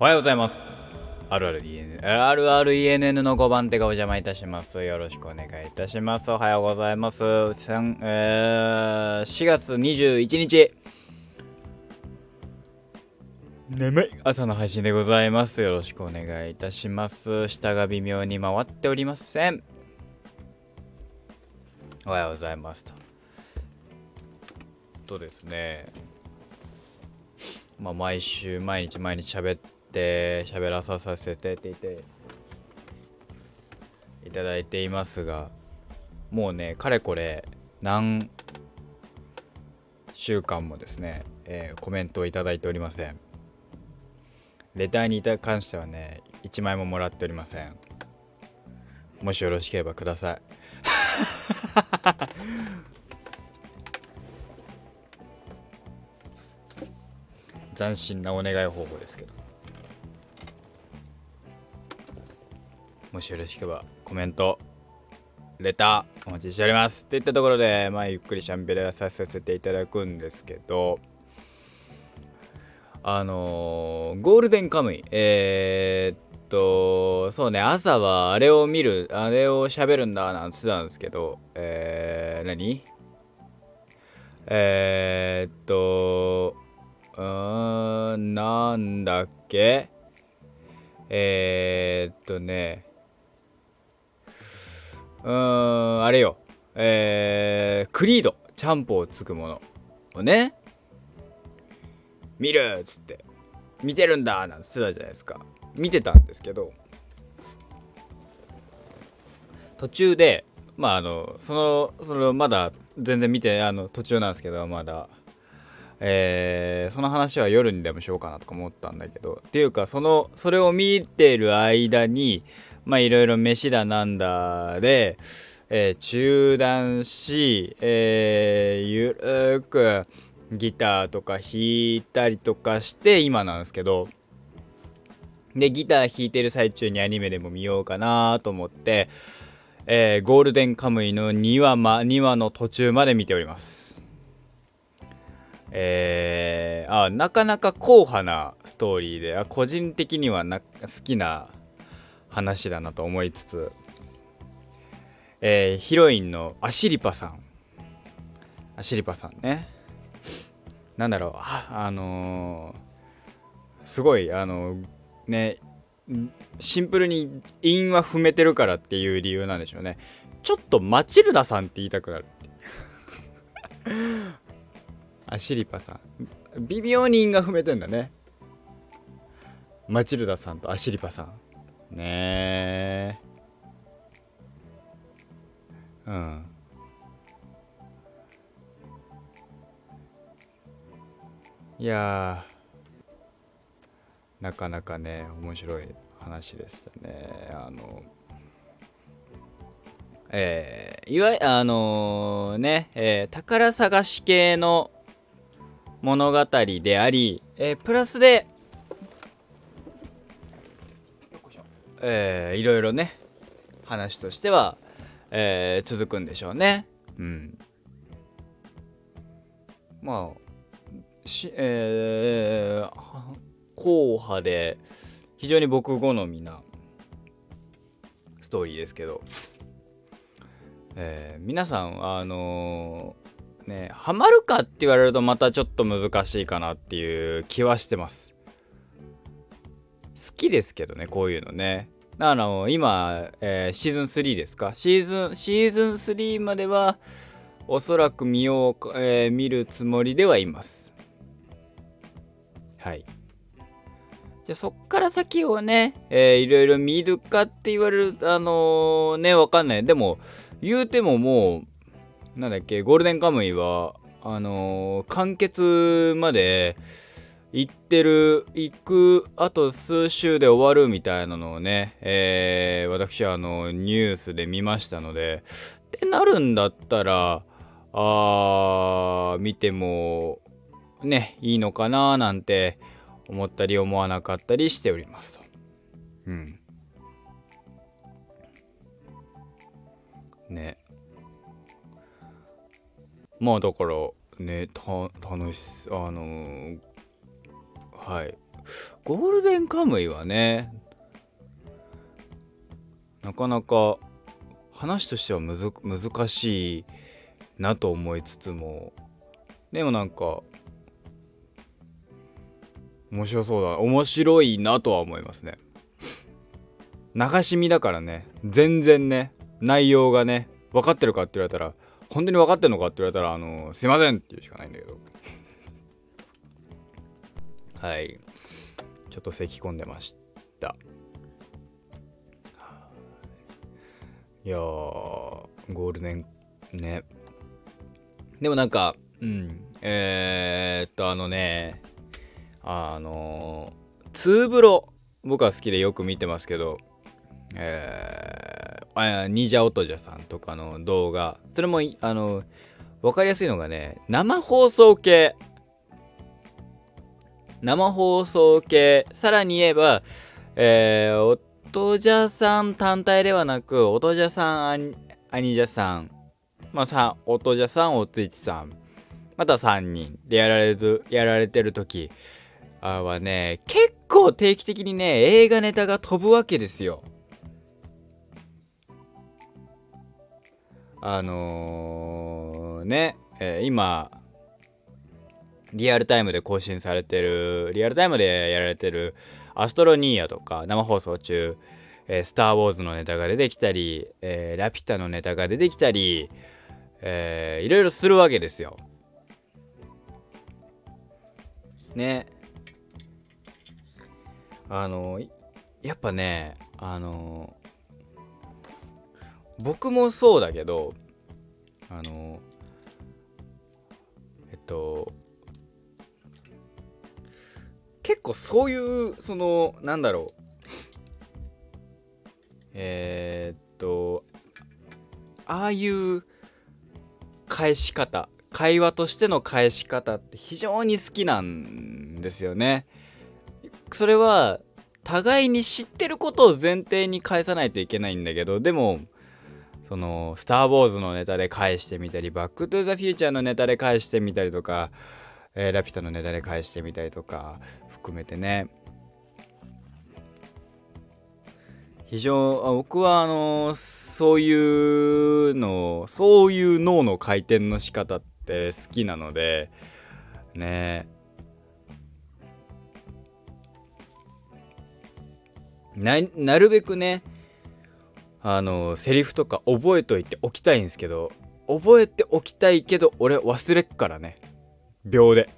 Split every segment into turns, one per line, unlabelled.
おはようございます。RRENN RRENN の5番手がお邪魔いたします。よろしくお願いいたします。おはようございます。えー、4月21日。眠い朝の配信でございます。よろしくお願いいたします。下が微妙に回っておりません。おはようございますと。とですね、まあ、毎週毎日毎日喋って喋らさせてって言っていただいていますがもうねかれこれ何週間もですね、えーコメントをいただいておりません。レターに関してはね1枚ももらっておりません。もしよろしければください。斬新なお願い方法ですけど。もしよろしければコメントレターお待ちしております。といったところでまあゆっくりシャンベラさせていただくんですけどあのーゴールデンカムイ。えーっとそうね朝はあれを見るあれを喋るんだなんつってたんですけどえー、何？えー、っとうーん、なんだっけ？えー、っとね、うーん、あれよ、えー、クリード、チャンポをつくものをね、見るっつって、見てるんだなんつってたじゃないですか。見てたんですけど、途中で、まああの、その、その、まだ全然見て、あの、途中なんですけど、まだ、えーその話は夜にでもしようかなとか思ったんだけど。っていうかそのそれを見てる間にまあいろいろ飯だなんだで、えー中断し、えーゆるくギターとか弾いたりとかして今なんですけどでギター弾いてる最中にアニメでも見ようかなと思って、えーゴールデンカムイの2話,、ま、2話の途中まで見ております。えー、あなかなか硬派なストーリーであ個人的には好きな話だなと思いつつ、えーヒロインのアシリパさん。アシリパさんね。なんだろう。ああのーすごいあのねシンプルに韻は踏めてるからっていう理由なんでしょうね。ちょっとマチルダさんって言いたくなる アシリパさん。微妙に韻が踏めてんだね。マチルダさんとアシリパさん。ねえうん。いやなかなかね面白い話でしたね。あのえーいわゆるあのね、えー宝探し系の物語であり、えープラスで、えーいろいろね話としては、えー続くんでしょうね。うん。まあしえー硬派で非常に僕好みなストーリーですけどえー皆さんあのーねハマるかって言われるとまたちょっと難しいかなっていう気はしてます。好きですけどねこういうのね。あの今、えーシーズン3ですか？シーズンシーズン3まではおそらく見よう、えー見るつもりではいます。はい。じゃそっから先をね、えーいろいろ見るかって言われるあのーねわかんない。でも言うてももうなんだっけゴールデンカムイはあのー完結まで行ってる行くあと数週で終わるみたいなのをね、えー私はあのニュースで見ましたのでってなるんだったらあー見てもねいいのかななんて思ったり思わなかったりしておりますと。うん。ね。まあだからねた楽しあのーはい。ゴールデンカムイはねなかなか話としては難しいなと思いつつもでもなんか面白そうだ面白いなとは思いますね。流し見だからね全然ね内容がね分かってるかって言われたら本当に分かってんのかって言われたらあのすいませんっていうしかないんだけど。はい。ちょっと咳き込んでました。い。やーゴールデンね。でもなんかうん。えー、っとあのねあのー、ツーブロ僕は好きでよく見てますけどえー、あニジャオトジャさんとかの動画。それもあの分かりやすいのがね生放送系。生放送系。さらに言えばえー、おとじゃさん単体ではなくおとじゃさんアニジャさん。まあさおとじゃさんおついちさん。また3人でやられるやられてる時。はね結構定期的にね映画ネタが飛ぶわけですよ。あのー、ね、えー、今、リアルタイムで更新されてる、リアルタイムでやられてる、アストロニーヤとか、生放送中、えー、スター・ウォーズのネタが出てきたり、えー、ラピュタのネタが出てきたり、えー、いろいろするわけですよ。ね。あの、やっぱね、あの僕もそうだけどあのえっと結構そういうそのなんだろうえー、っとああいう返し方会話としての返し方って非常に好きなんですよね。それは互いに知ってることを前提に返さないといけないんだけどでもその「スター・ウォーズ」のネタで返してみたり「バック・トゥ・ザ・フューチャー」のネタで返してみたりとか「えー、ラピュタ」のネタで返してみたりとか含めてね。非常僕はあのそういうのそういう脳の回転の仕方って好きなのでね。なるべくねあのセリフとか覚えといておきたいんですけど覚えておきたいけど俺忘れっからね。秒で。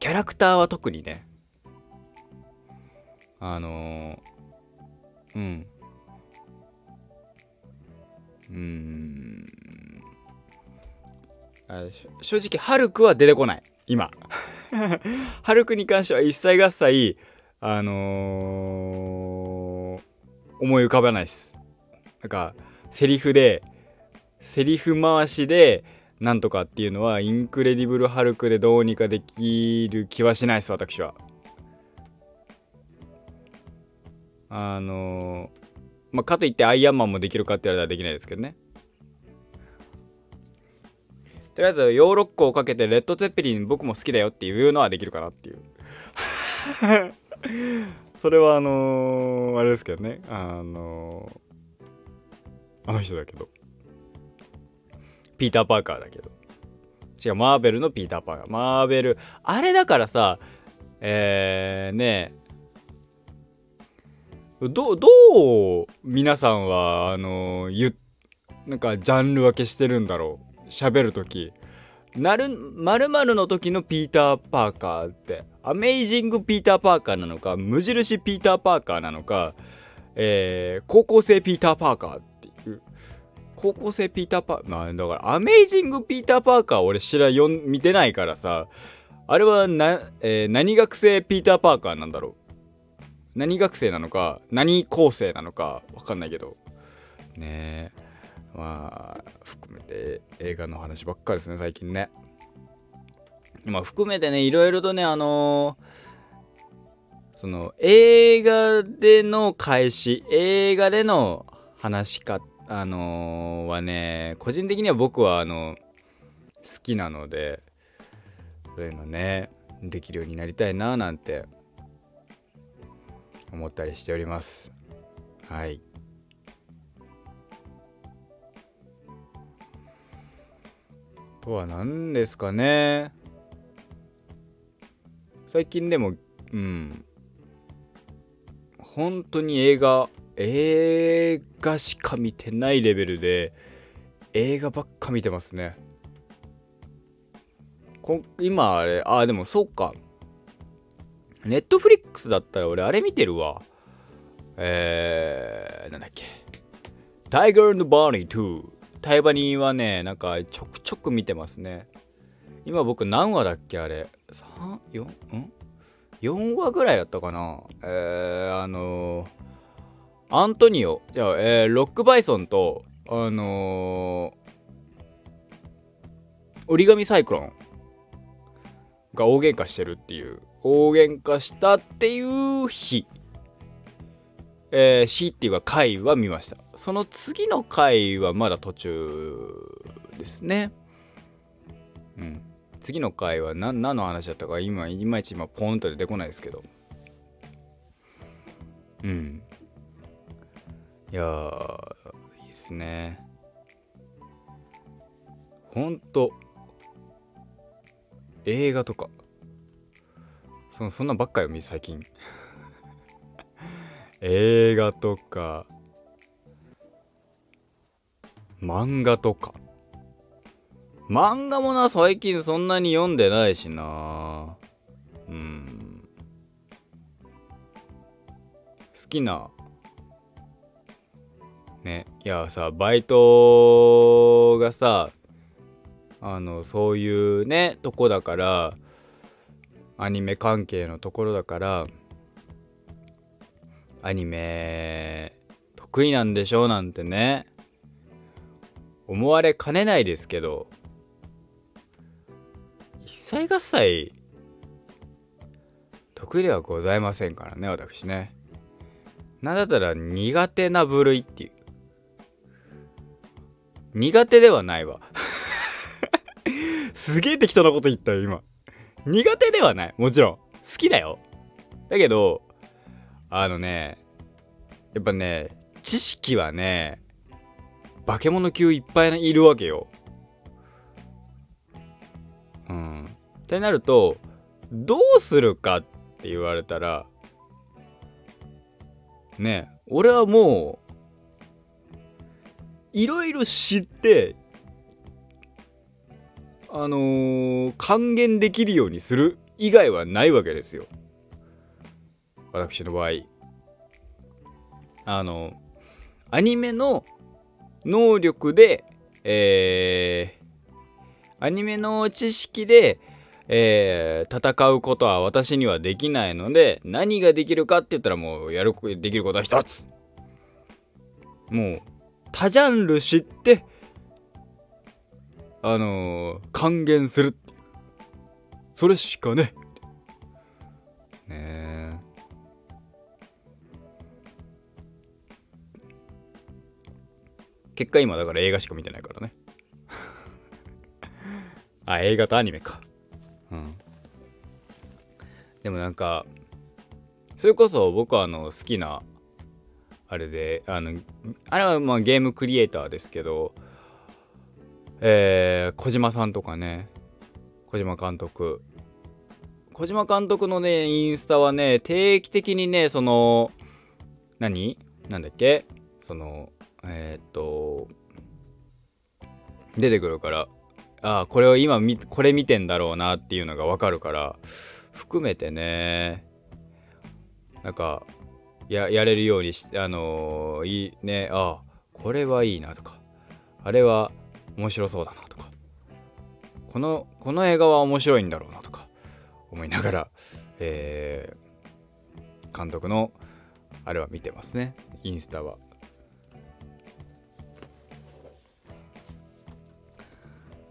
キャラクターは特にね。あのー、うん。うん。あ正直ハルクは出てこない。今。ハルクに関しては一切合切あのー思い浮かばないです。なんかセリフでセリフ回しでなんとかっていうのはインクレディブル・ハルクでどうにかできる気はしないです私は。あのまあかといってアイアンマンもできるかって言われたらできないですけどね。とりあえずヨーロッコをかけてレッド・ツェッペリン僕も好きだよっていうのはできるかなっていう。それはあのー、あれですけどね。あのー、あの人だけど。ピーター・パーカーだけど。違うマーベルのピーター・パーカー。マーベル。あれだからさえー、ねどどう皆さんはあのゆなんかジャンル分けしてるんだろう？喋る時なる〇〇の時のピーター・パーカーって。アメイジング・ピーター・パーカーなのか無印ピーター・パーカーなのか、えー、高校生ピーター・パーカーって。高校生ピーター・パーまあだからアメイジング・ピーター・パーカー俺知らん見てないからさあれはな、えー、何学生ピーター・パーカーなんだろう？何学生なのか何校生なのかわかんないけど。ねえ。まあ含めて映画の話ばっかりですね最近ね。まあ含めてねいろいろとねあのー、その映画での開始映画での話し方あのー、はね個人的には僕はあの好きなのでそういうのねできるようになりたいななんて思ったりしております。はい。とは何ですかね。最近でもうん。本当に映画映画しか見てないレベルで映画ばっか見てますね。こ今あれあでもそうか。ネットフリックスだったら俺あれ見てるわ。えー、なんだっけ。タイガーバーニー2タイバニーはねなんかちょくちょく見てますね。今僕何話だっけあれ。34ん4話ぐらいだったかな。えー、あのー、アントニオ。じゃあ、えー、ロックバイソンとあのー、折り紙サイクロンが大喧嘩してるっていう。大喧嘩したっていう日。えー、日っていうか回は見ました。その次の回はまだ途中ですね。うん。次の回は何何の話だったか今いまいち今ポンと出てこないですけど。うん。いやいいっすね。ほんと映画とか。そのそんなばっかよ見最近。映画とか。漫画とか。漫画もな最近そんなに読んでないしな。うん。好きなね。いやさバイトがさあのそういうねとこだからアニメ関係のところだからアニメ得意なんでしょうなんてね思われかねないですけど一切合切得意ではございませんからね私ね。なんだったら苦手な部類っていう。苦手ではないわ。すげえ適当なこと言ったよ今。苦手ではない。もちろん。好きだよ。だけどあのねやっぱね知識はね化け物級いっぱいいるわけよ。うん。ってなるとどうするかって言われたらね俺はもういろいろ知ってあのー、還元できるようにする以外はないわけですよ。私の場合。あのアニメの能力でえー、アニメの知識でえー、戦うことは私にはできないので何ができるかって言ったらもうやるできることは一つ。もう多ジャンル知ってあのー、還元する。ってそれしかね。ねえ。結果今だから映画しか見てないからね。あ映画とアニメか。うん。でもなんかそれこそ僕はあの好きなあれであのあれはまあゲームクリエイターですけどえー、小島さんとかね小島監督。小島監督のねインスタはね定期的にねその何？なんだっけ？そのえー、っと出てくるからああこれを今これ見てんだろうなっていうのがわかるから含めてねなんかややれるようにしあの、いいねああこれはいいなとかあれは面白そうだなとかこのこの映画は面白いんだろうなとか思いながら、えー、監督のあれは見てますねインスタは。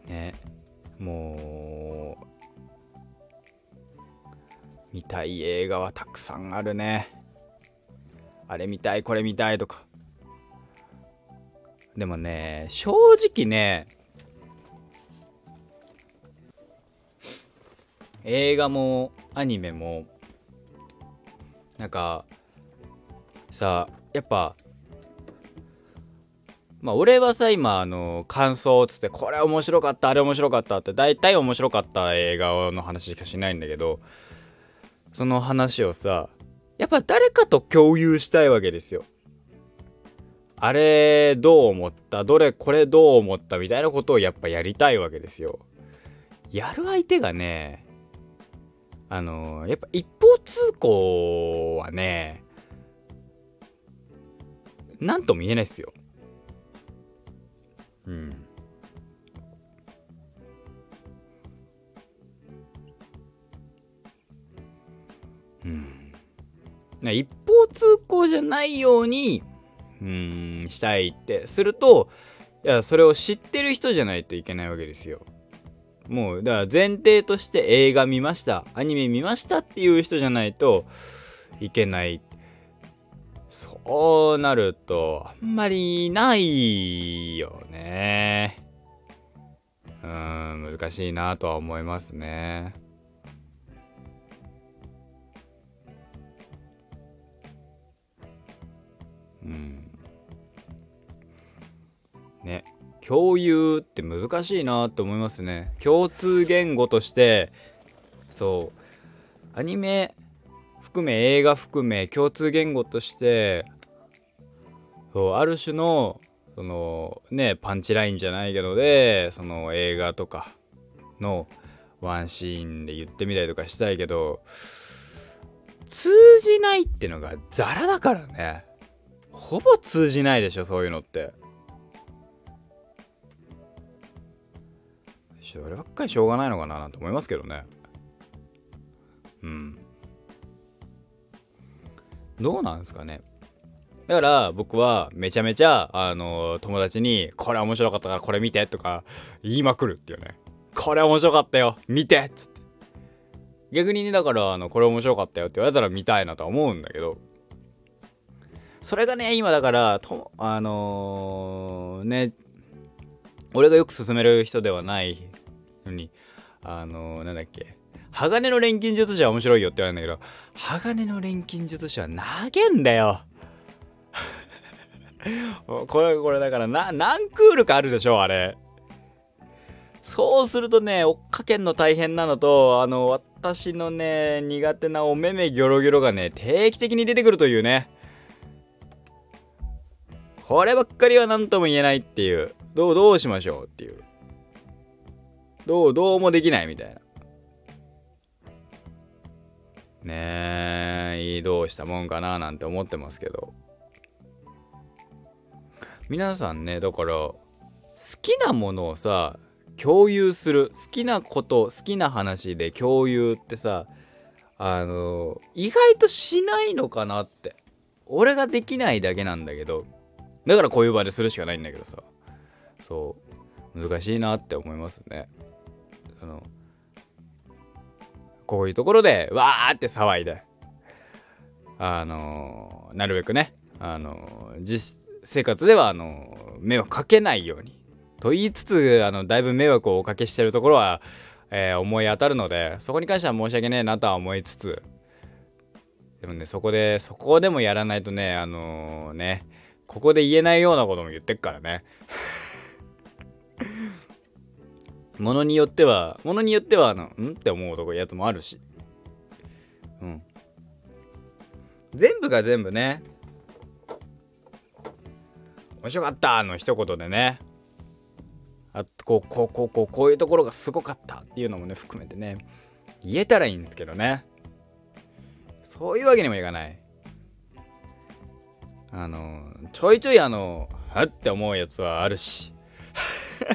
ねもう見たい映画はたくさんあるねあれ見たいこれ見たいとか。でもね、正直ね、映画もアニメもなんかさやっぱまあ俺はさ今あの感想っつってこれ面白かったあれ面白かったって大体面白かった映画の話しかしないんだけどその話をさやっぱ誰かと共有したいわけですよ。あれどう思った？どれこれどう思った？みたいなことをやっぱやりたいわけですよ。やる相手がねあのやっぱ一方通行はねなんとも言えないっすよ。うん。一方通行じゃないように、うん、したいってすると、いや、それを知ってる人じゃないといけないわけですよ。もう、だから前提として映画見ました、アニメ見ましたっていう人じゃないといけないそうなると、あんまりないよね。うん、難しいなとは思いますね。ね。共有って難しいなって思いますね。共通言語として、そう、アニメ含め映画含め共通言語としてそうある種のそのねパンチラインじゃないけどでその映画とかのワンシーンで言ってみたりとかしたいけど通じないってのがザラだからねほぼ通じないでしょそういうのって。そればっかりしょうがないのかななんて思いますけどね。うん。どうなんですかね。だから僕はめちゃめちゃあの友達にこれ面白かったからこれ見てとか言いまくるっていうね。これ面白かったよ見てっつって。逆にねだからあのこれ面白かったよって言われたら見たいなとは思うんだけど。それがね今だからとあのー、ね俺がよく勧める人ではないのにあのー、なんだっけ鋼の錬金術師は面白いよって言われるんだけど、鋼の錬金術師は投げんだよ。これ、これだからな、何クールかあるでしょ、あれ。そうするとね、追っかけんの大変なのと、あの、私のね、苦手なおめめギョロギョロがね、定期的に出てくるというね。こればっかりは何とも言えないっていう。どう、どうしましょうっていう。どう、どうもできないみたいな。ねえどうしたもんかななんて思ってますけど皆さんねだから好きなものをさ共有する好きなこと好きな話で共有ってさあの意外としないのかなって俺ができないだけなんだけどだからこういう場でするしかないんだけどさ。そう。難しいなって思いますね。そのこういうところでわーって騒いで。あの、なるべくね。あの、実生活ではあの、迷惑かけないように。と言いつつあのだいぶ迷惑をおかけしてるところは、え思い当たるのでそこに関しては申し訳ねえなとは思いつつ。でもねそこでそこでもやらないとねあのね。ここで言えないようなことも言ってっからねものによっては、ものによっては、あの、ん？って思うとこやつもあるし。うん。全部が全部ね、面白かったの一言でね、あこう、こう、こう、こう、こういうところがすごかったっていうのもね、含めてね、言えたらいいんですけどね。そういうわけにもいかない。あの、ちょいちょいあの、はって思うやつはあるし。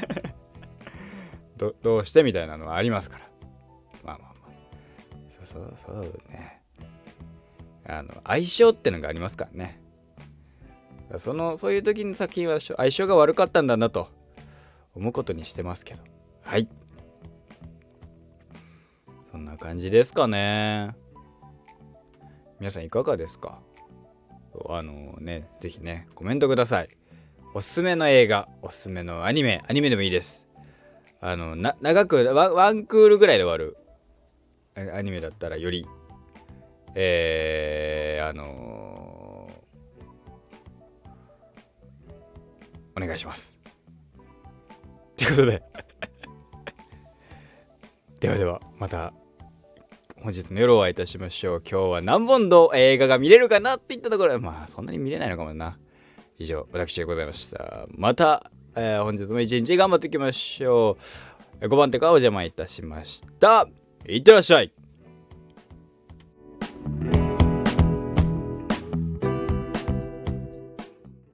どどうしてみたいなのはありますから。まあまあまあ。そうそうそうね。あの相性ってのがありますからね。そのそういう時に作品は相性が悪かったんだなと思うことにしてますけど。はい。そんな感じですかね。皆さんいかがですか？あのね是非ねコメントください。おすすめの映画おすすめのアニメアニメでもいいです。あのな長くワンクールぐらいで終わる。アニメだったらより。えー、あのー、お願いします。ということで。ではではまた。本日の夜お会いいたしましょう。今日は何本の映画が見れるかなって言ったところ。まあそんなに見れないのかもな。以上私でございました。また、えー、本日も一日頑張っていきましょう。5番手からお邪魔いたしました。いってらっしゃい。